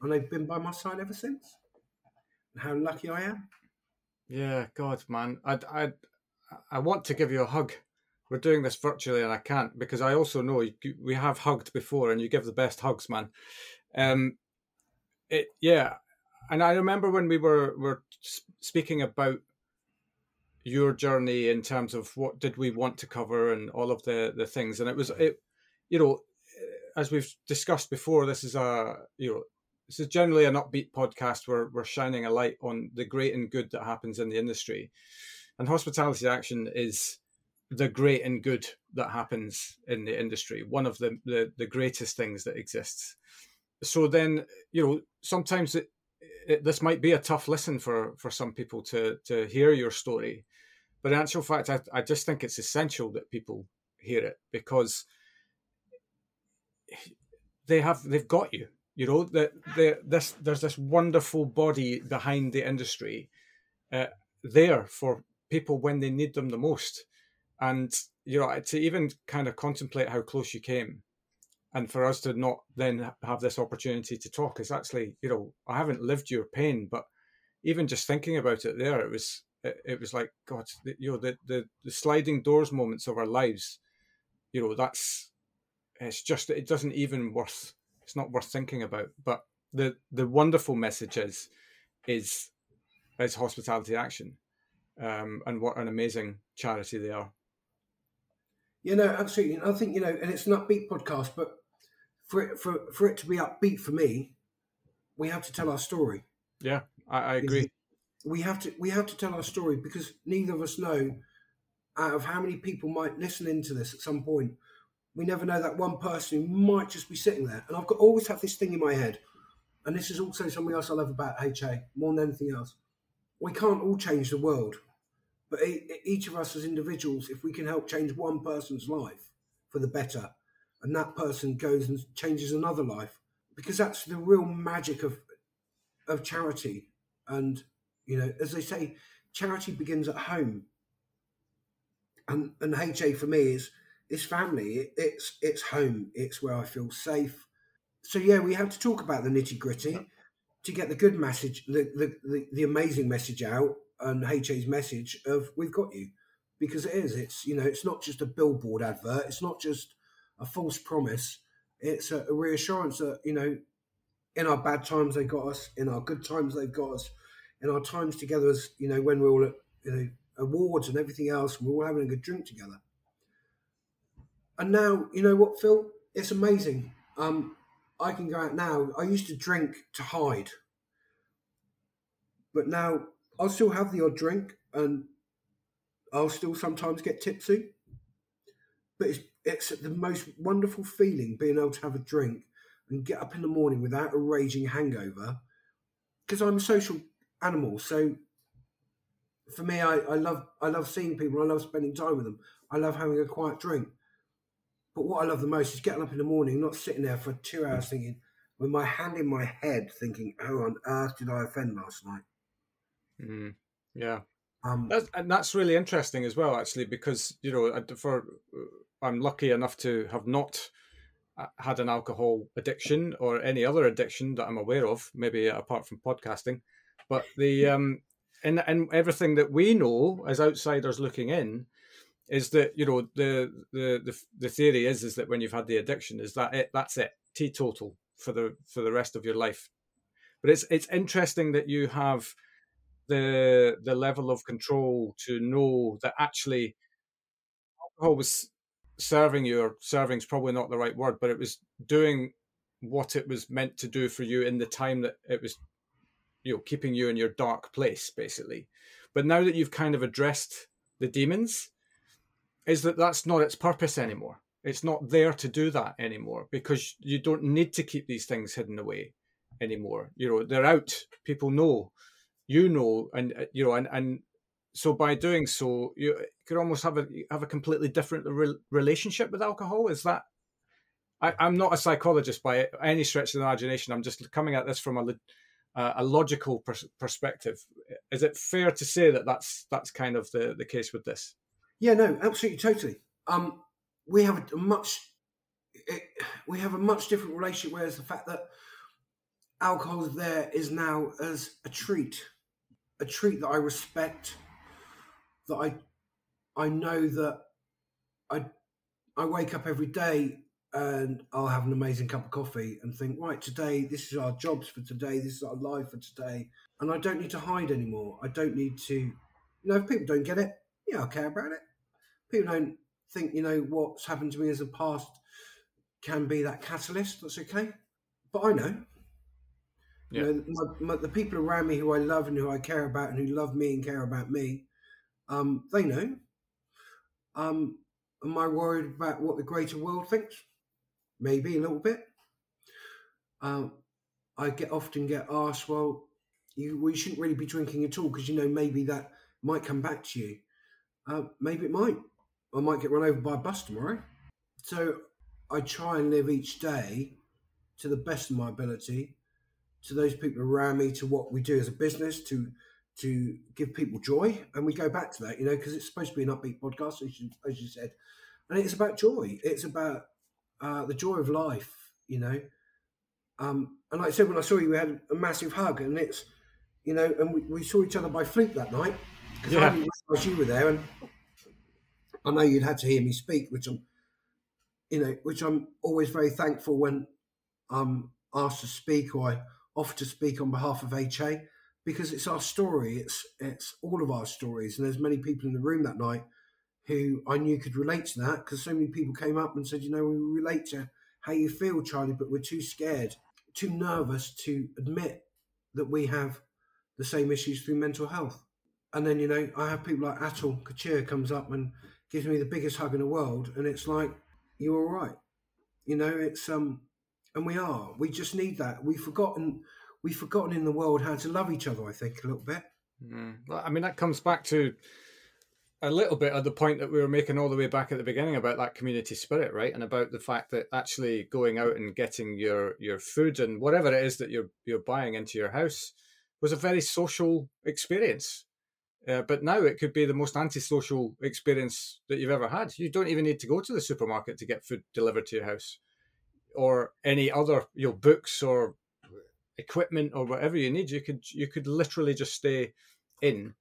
and they've been by my side ever since. And how lucky I am. Yeah, God, man, I, I, I want to give you a hug we're doing this virtually and I can't because I also know we have hugged before and you give the best hugs, man. Um, it yeah, and I remember when we were were speaking about your journey in terms of what did we want to cover and all of the the things, and it was it, you know, as we've discussed before, this is a you know this is generally an upbeat podcast where we're shining a light on the great and good that happens in the industry, and hospitality action is the great and good that happens in the industry, one of the, the, the greatest things that exists. So then, you know, sometimes it, it, this might be a tough listen for, for some people to, to hear your story. But in actual fact, I, I just think it's essential that people hear it because they have they've got you. You know that this there's this wonderful body behind the industry uh, there for people when they need them the most and you know to even kind of contemplate how close you came and for us to not then have this opportunity to talk is actually you know i haven't lived your pain but even just thinking about it there it was it, it was like god you know the, the the sliding doors moments of our lives you know that's it's just it doesn't even worth it's not worth thinking about but the the wonderful message is is is hospitality action um, and what an amazing charity they are you know, absolutely. And I think you know, and it's an upbeat podcast, but for it for for it to be upbeat for me, we have to tell our story. Yeah, I, I agree. We have to we have to tell our story because neither of us know out of how many people might listen into this at some point. We never know that one person who might just be sitting there. And I've got always have this thing in my head, and this is also something else I love about HA more than anything else. We can't all change the world, but each of us as individuals, if we can help change one person's life for the better, and that person goes and changes another life, because that's the real magic of of charity. And you know, as they say, charity begins at home. And and HA for me is is family. It, it's it's home. It's where I feel safe. So yeah, we have to talk about the nitty gritty to get the good message, the, the, the, the amazing message out and HA's message of "We've got you," because it is. It's you know, it's not just a billboard advert. It's not just a false promise. It's a, a reassurance that you know, in our bad times they got us, in our good times they've got us, in our times together as you know when we're all at you know awards and everything else, we're all having a good drink together. And now you know what, Phil? It's amazing. Um, I can go out now. I used to drink to hide, but now I'll still have the odd drink and I'll still sometimes get tipsy. But it's, it's the most wonderful feeling being able to have a drink and get up in the morning without a raging hangover because I'm a social animal. So for me, I, I love I love seeing people. I love spending time with them. I love having a quiet drink. But what I love the most is getting up in the morning, not sitting there for two hours thinking, with my hand in my head, thinking, "How on earth did I offend last night?" Mm, yeah. Um, that's, and that's really interesting as well, actually, because you know, for I'm lucky enough to have not uh, had an alcohol addiction or any other addiction that I'm aware of, maybe apart from podcasting. But the um, and and everything that we know as outsiders looking in is that you know the the the, the theory is is that when you've had the addiction is that it that's it teetotal for the for the rest of your life. But it's it's interesting that you have the the level of control to know that actually alcohol was serving you or serving is probably not the right word but it was doing what it was meant to do for you in the time that it was you know keeping you in your dark place basically. But now that you've kind of addressed the demons is that that's not its purpose anymore. It's not there to do that anymore because you don't need to keep these things hidden away anymore. You know they're out. People know. You know and uh, you know and and so by doing so you could almost have a have a completely different re- relationship with alcohol. Is that I, am not a psychologist by any stretch of the imagination. I'm just coming at this from a uh, a logical pers- perspective. Is it fair to say that that's that's kind of the the case with this? Yeah, no, absolutely, totally. Um, we have a much it, we have a much different relationship. Whereas the fact that alcohol there is now as a treat, a treat that I respect, that I I know that I I wake up every day and I'll have an amazing cup of coffee and think, right, today, this is our jobs for today, this is our life for today. And I don't need to hide anymore. I don't need to, you know, if people don't get it, yeah, I'll care about it. People don't think, you know, what's happened to me as a past can be that catalyst, that's okay. But I know. Yeah. You know, my, my, the people around me who I love and who I care about and who love me and care about me, um, they know. Um, am I worried about what the greater world thinks? Maybe a little bit. Um, I get often get asked, well, you we shouldn't really be drinking at all because you know maybe that might come back to you. Uh, maybe it might. I might get run over by a bus tomorrow. So I try and live each day to the best of my ability, to those people around me, to what we do as a business, to to give people joy, and we go back to that, you know, because it's supposed to be an upbeat podcast, as you, as you said, and it's about joy. It's about uh, the joy of life, you know. Um, and like I said, when I saw you, we had a massive hug, and it's, you know, and we, we saw each other by fluke that night because yeah. I didn't realise you were there, and I know you'd had to hear me speak, which I'm, you know, which I'm always very thankful when I'm asked to speak or I offer to speak on behalf of HA because it's our story. It's it's all of our stories, and there's many people in the room that night who I knew could relate to that because so many people came up and said, you know, we relate to how you feel, Charlie, but we're too scared, too nervous to admit that we have the same issues through mental health. And then, you know, I have people like Atul Kochhar comes up and gives me the biggest hug in the world, and it's like, you're all right. You know, it's um and we are. We just need that. We've forgotten we've forgotten in the world how to love each other, I think, a little bit. Mm. I mean that comes back to a little bit of the point that we were making all the way back at the beginning about that community spirit, right? And about the fact that actually going out and getting your your food and whatever it is that you're you're buying into your house was a very social experience. Uh, but now it could be the most antisocial experience that you've ever had. You don't even need to go to the supermarket to get food delivered to your house, or any other you know books or equipment or whatever you need. You could you could literally just stay in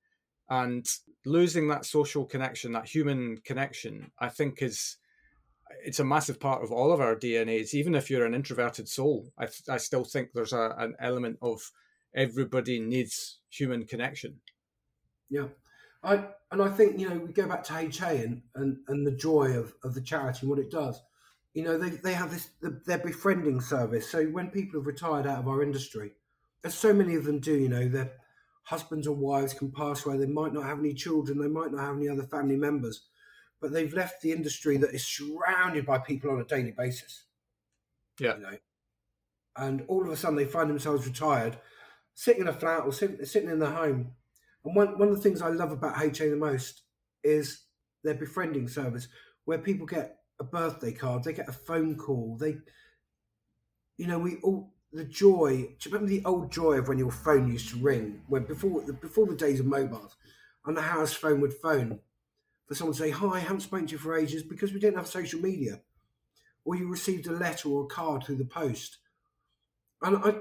and losing that social connection that human connection i think is it's a massive part of all of our dnas even if you're an introverted soul i, I still think there's a, an element of everybody needs human connection yeah I, and I think you know we go back to HA and, and, and the joy of, of the charity and what it does. You know they, they have this the, their befriending service. So when people have retired out of our industry, as so many of them do, you know they're husbands or wives can pass away. They might not have any children. They might not have any other family members, but they've left the industry that is surrounded by people on a daily basis. Yeah. You know? And all of a sudden they find themselves retired, sitting in a flat or sitting, sitting in their home. And one, one of the things I love about HA the most is their befriending service, where people get a birthday card, they get a phone call, they, you know, we all the joy. Do you remember the old joy of when your phone used to ring? When before the before the days of mobiles, on the house phone would phone for someone to say, Hi, I haven't spoken to you for ages because we didn't have social media. Or you received a letter or a card through the post. And I,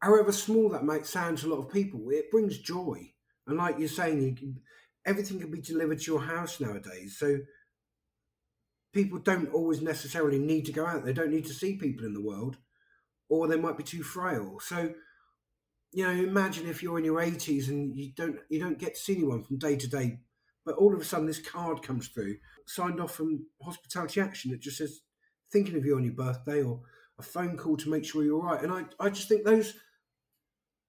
however small that might sound to a lot of people, it brings joy. And like you're saying, you can, everything can be delivered to your house nowadays. So people don't always necessarily need to go out. They don't need to see people in the world, or they might be too frail. So, you know, imagine if you're in your 80s and you don't you don't get to see anyone from day to day, but all of a sudden this card comes through, signed off from Hospitality Action. It just says thinking of you on your birthday, or a phone call to make sure you're all right. And I, I just think those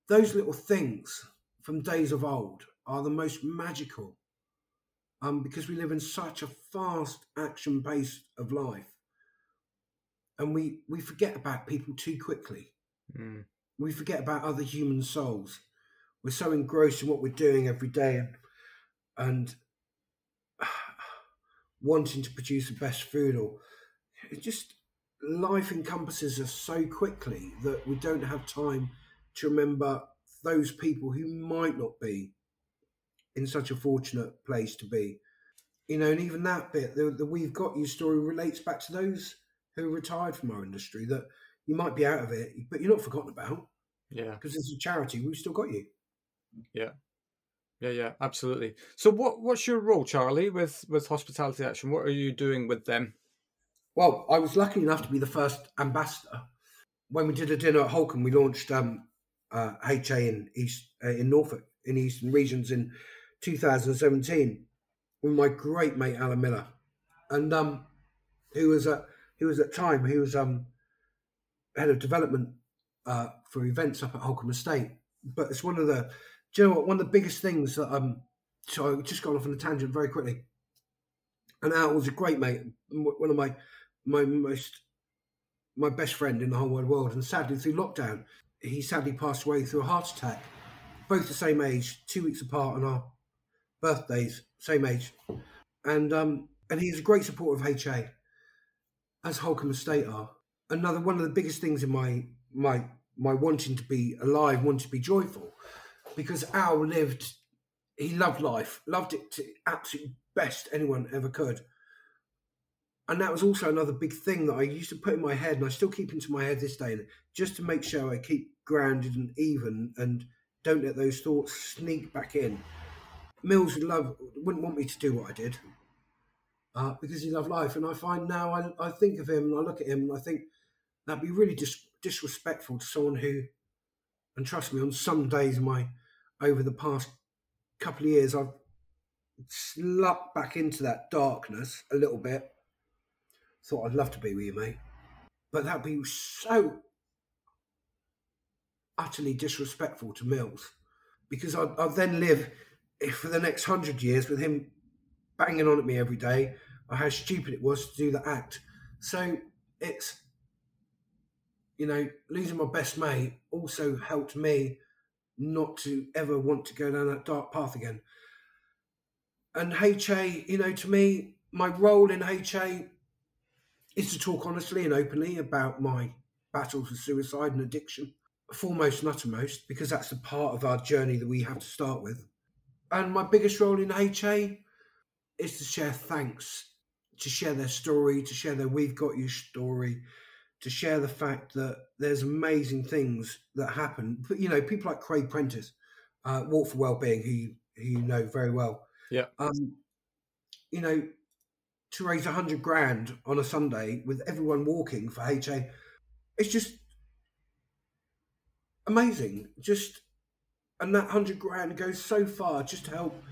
those little things from days of old are the most magical um, because we live in such a fast action pace of life and we, we forget about people too quickly. Mm. We forget about other human souls. We're so engrossed in what we're doing every day and, and wanting to produce the best food or just life encompasses us so quickly that we don't have time to remember those people who might not be in such a fortunate place to be. You know, and even that bit, the, the We've Got You story relates back to those who retired from our industry that you might be out of it, but you're not forgotten about. Yeah. Because it's a charity, we've still got you. Yeah. Yeah, yeah, absolutely. So what what's your role, Charlie, with, with Hospitality Action? What are you doing with them? Well, I was lucky enough to be the first ambassador. When we did a dinner at Holkham, we launched um, uh, HA in East uh, in Norfolk in Eastern Regions in 2017 with my great mate Alan Miller, and um, who was at who was at time he was um, head of development uh, for events up at Holkham Estate. But it's one of the do you know what one of the biggest things that um so I just gone off on a tangent very quickly. And Al was a great mate, one of my my most my best friend in the whole wide world. And sadly, through lockdown, he sadly passed away through a heart attack. Both the same age, two weeks apart on our birthdays, same age. And um, and he's a great supporter of HA, as Holkham Estate are. Another one of the biggest things in my my my wanting to be alive, wanting to be joyful, because Al lived, he loved life, loved it to absolute best anyone ever could and that was also another big thing that I used to put in my head, and I still keep into my head this day, just to make sure I keep grounded and even, and don't let those thoughts sneak back in. Mills would love, wouldn't want me to do what I did, uh, because he loved life, and I find now I, I think of him and I look at him and I think that'd be really dis- disrespectful to someone who, and trust me, on some days, my over the past couple of years, I've slumped back into that darkness a little bit thought I'd love to be with you, mate. But that'd be so utterly disrespectful to Mills because I'd, I'd then live for the next hundred years with him banging on at me every day or how stupid it was to do that act. So it's, you know, losing my best mate also helped me not to ever want to go down that dark path again. And HA, you know, to me, my role in HA is to talk honestly and openly about my battles with suicide and addiction, foremost and uttermost, because that's the part of our journey that we have to start with. And my biggest role in HA is to share thanks, to share their story, to share their We've Got You story, to share the fact that there's amazing things that happen. But, you know, people like Craig Prentice, uh, Walk for Wellbeing, who you, who you know very well. Yeah. Um, you know, to raise a hundred grand on a Sunday with everyone walking for HA. It's just amazing. Just and that hundred grand goes so far just to help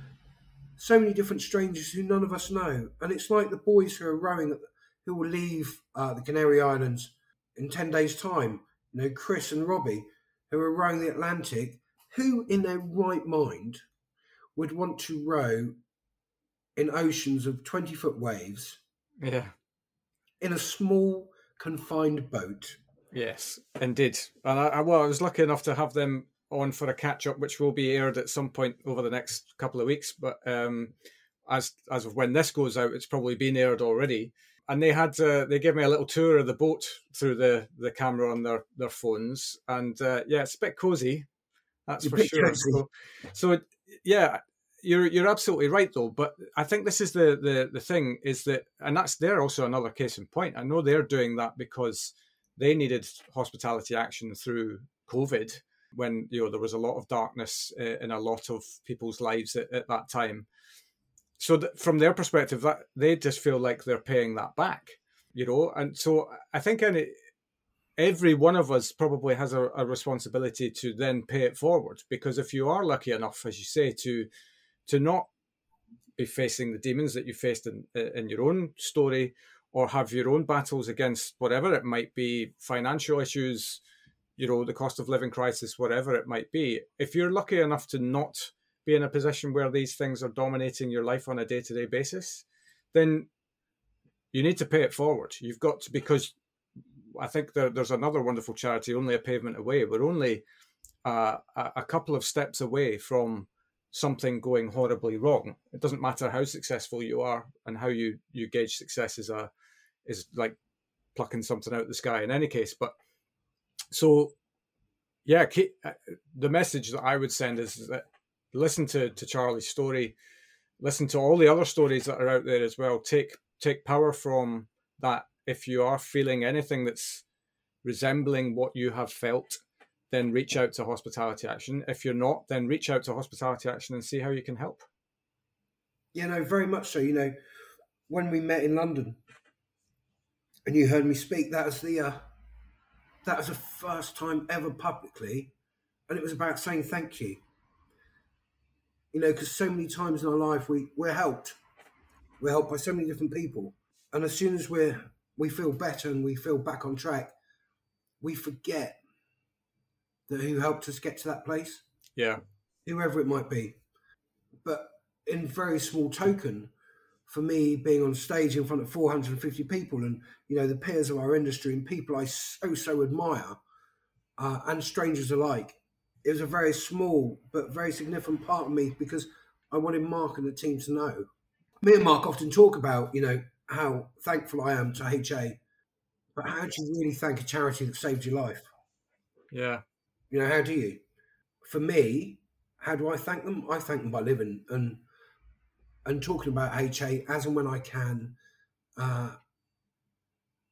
so many different strangers who none of us know. And it's like the boys who are rowing, who will leave uh, the Canary Islands in ten days' time. You know, Chris and Robbie, who are rowing the Atlantic. Who in their right mind would want to row in oceans of 20 foot waves. Yeah. In a small, confined boat. Yes, indeed. And I, I, well, I was lucky enough to have them on for a catch up, which will be aired at some point over the next couple of weeks. But um, as as of when this goes out, it's probably been aired already. And they had uh, they gave me a little tour of the boat through the the camera on their their phones, and uh, yeah, it's a bit cozy. That's for sure. So, so, yeah, you're you're absolutely right though. But I think this is the the the thing is that, and that's they're also another case in point. I know they're doing that because they needed hospitality action through COVID when you know there was a lot of darkness uh, in a lot of people's lives at, at that time. So that from their perspective, that they just feel like they're paying that back, you know. And so I think any, every one of us probably has a, a responsibility to then pay it forward because if you are lucky enough, as you say, to to not be facing the demons that you faced in in your own story or have your own battles against whatever it might be financial issues you know the cost of living crisis whatever it might be if you're lucky enough to not be in a position where these things are dominating your life on a day-to-day basis then you need to pay it forward. You've got to because i think there, there's another wonderful charity only a pavement away. We're only uh, a couple of steps away from something going horribly wrong. It doesn't matter how successful you are and how you you gauge success is a is like plucking something out of the sky in any case but so yeah uh, the message that i would send is that listen to to charlie's story. Listen to all the other stories that are out there as well. Take take power from that. If you are feeling anything that's resembling what you have felt then reach out to hospitality action. If you're not then reach out to hospitality action and see how you can help. Yeah no very much so. You know when we met in london and you heard me speak that was the uh, that was the first time ever publicly, and it was about saying thank you. You know, because so many times in our life we we're helped, we're helped by so many different people, and as soon as we're we feel better and we feel back on track, we forget that who helped us get to that place. Yeah, whoever it might be, but in very small token, for me being on stage in front of 450 people and you know the peers of our industry and people I so so admire uh, and strangers alike it was a very small but very significant part of me because I wanted Mark and the team to know. Me and Mark often talk about you know how thankful I am to HA but how do you really thank a charity that saved your life? Yeah. You know how do you? For me how do I thank them? I thank them by living and and talking about HA as and when I can. Uh,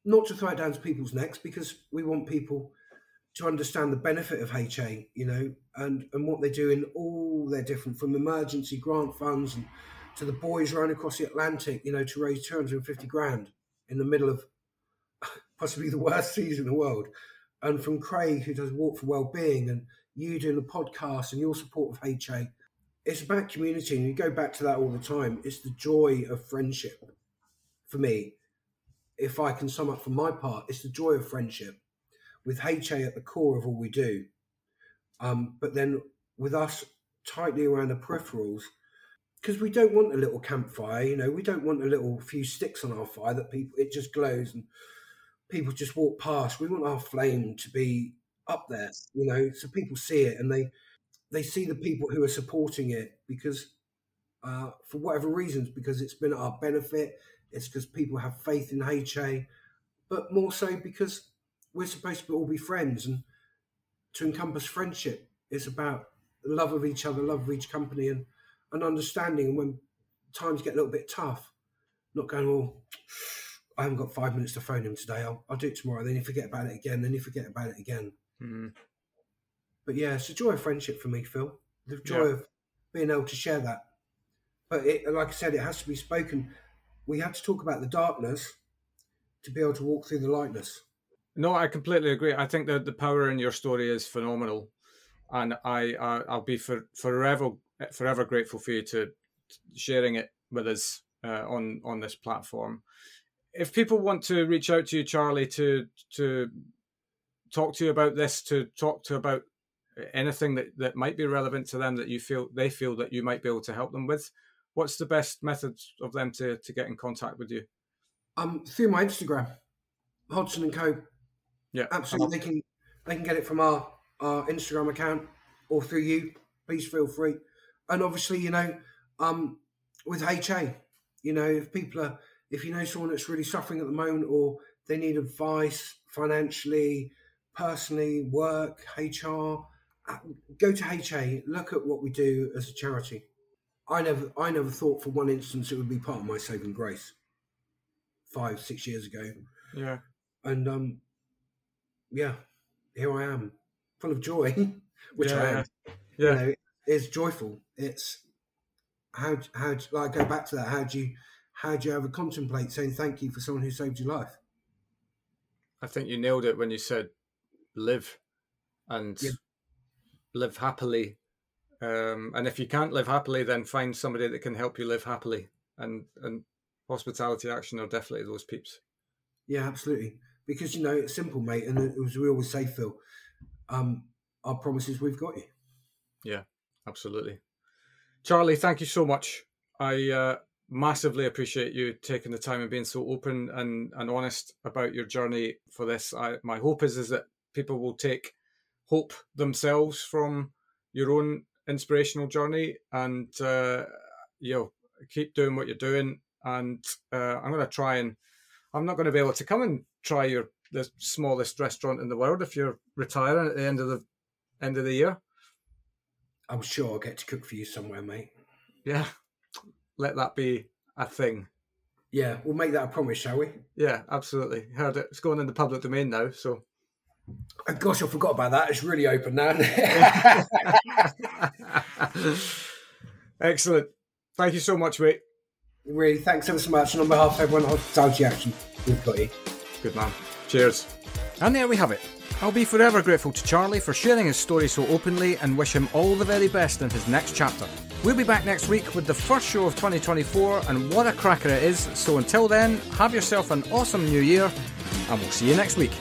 not to throw it down to people's necks because we want people to understand the benefit of HA, you know, and, and what they do in all their different from emergency grant funds and to the boys rowing across the Atlantic, you know, to raise 250 grand in the middle of possibly the worst season in the world. And from Craig, who does Walk for Wellbeing, and you doing the podcast and your support of HA it's about community, and you go back to that all the time. It's the joy of friendship for me. If I can sum up for my part, it's the joy of friendship with HA at the core of all we do. Um, but then with us tightly around the peripherals, because we don't want a little campfire, you know, we don't want a little few sticks on our fire that people it just glows and people just walk past. We want our flame to be up there, you know, so people see it and they they see the people who are supporting it because uh, for whatever reasons, because it's been our benefit, it's because people have faith in HA, but more so because we're supposed to all be friends and to encompass friendship, it's about love of each other, love of each company, and an understanding. And when times get a little bit tough, not going, well, I haven't got five minutes to phone him today. I'll, I'll do it tomorrow. Then you forget about it again. Then you forget about it again. Mm-hmm but yeah, it's a joy of friendship for me, Phil. The joy yeah. of being able to share that. But it, like I said, it has to be spoken. We have to talk about the darkness to be able to walk through the lightness. No, I completely agree. I think that the power in your story is phenomenal, and I uh, I'll be for, forever forever grateful for you to sharing it with us uh, on on this platform. If people want to reach out to you, Charlie, to to talk to you about this, to talk to about anything that, that might be relevant to them that you feel they feel that you might be able to help them with what's the best method of them to, to get in contact with you? Um through my instagram Hodson and co. Yeah. Absolutely they can they can get it from our our instagram account or through you. Please feel free. And obviously you know um with ha you know if people are if you know someone that's really suffering at the moment or they need advice financially personally work hr go to HA, look at what we do as a charity. I never, I never thought for one instance it would be part of my saving grace. Five, six years ago, Yeah. and um, yeah, here I am, full of joy, which I am. Yeah. You know, it's joyful. It's how how like go back to that. How do you how do you ever contemplate saying thank you for someone who saved your life? I think you nailed it when you said live and Yeah. Live happily. Um, and if you can't live happily, then find somebody that can help you live happily. And and hospitality action are definitely those peeps. Yeah, absolutely. Because you know it's simple, mate. And as we always say, Phil, um, our promises we've got you. Yeah, absolutely. Charlie, thank you so much. I uh, massively appreciate you taking the time and being so open and, and honest about your journey for this. I, my hope is is that people will take hope themselves from your own inspirational journey and uh, you know keep doing what you're doing. And uh, I'm going to try and I'm not going to be able to come and try your the smallest restaurant in the world if you're retiring at the end of the end of the year. I'm sure I'll get to cook for you somewhere, mate. Yeah. Let that be a thing. Yeah, we'll make that a promise, shall we? Yeah, absolutely. Heard it. It's going in the public domain now, so Oh, gosh, I forgot about that. It's really open now. excellent. Thank you so much, mate. really, thanks ever so much. And on behalf of everyone at Hospitality Action, we've got you. Good man. Cheers. And there we have it. I'll be forever grateful to Charlie for sharing his story so openly and wish him all the very best in his next chapter. We'll be back next week with the first show of 2024, and what a cracker it is. So until then, have yourself an awesome new year, and we'll see you next week.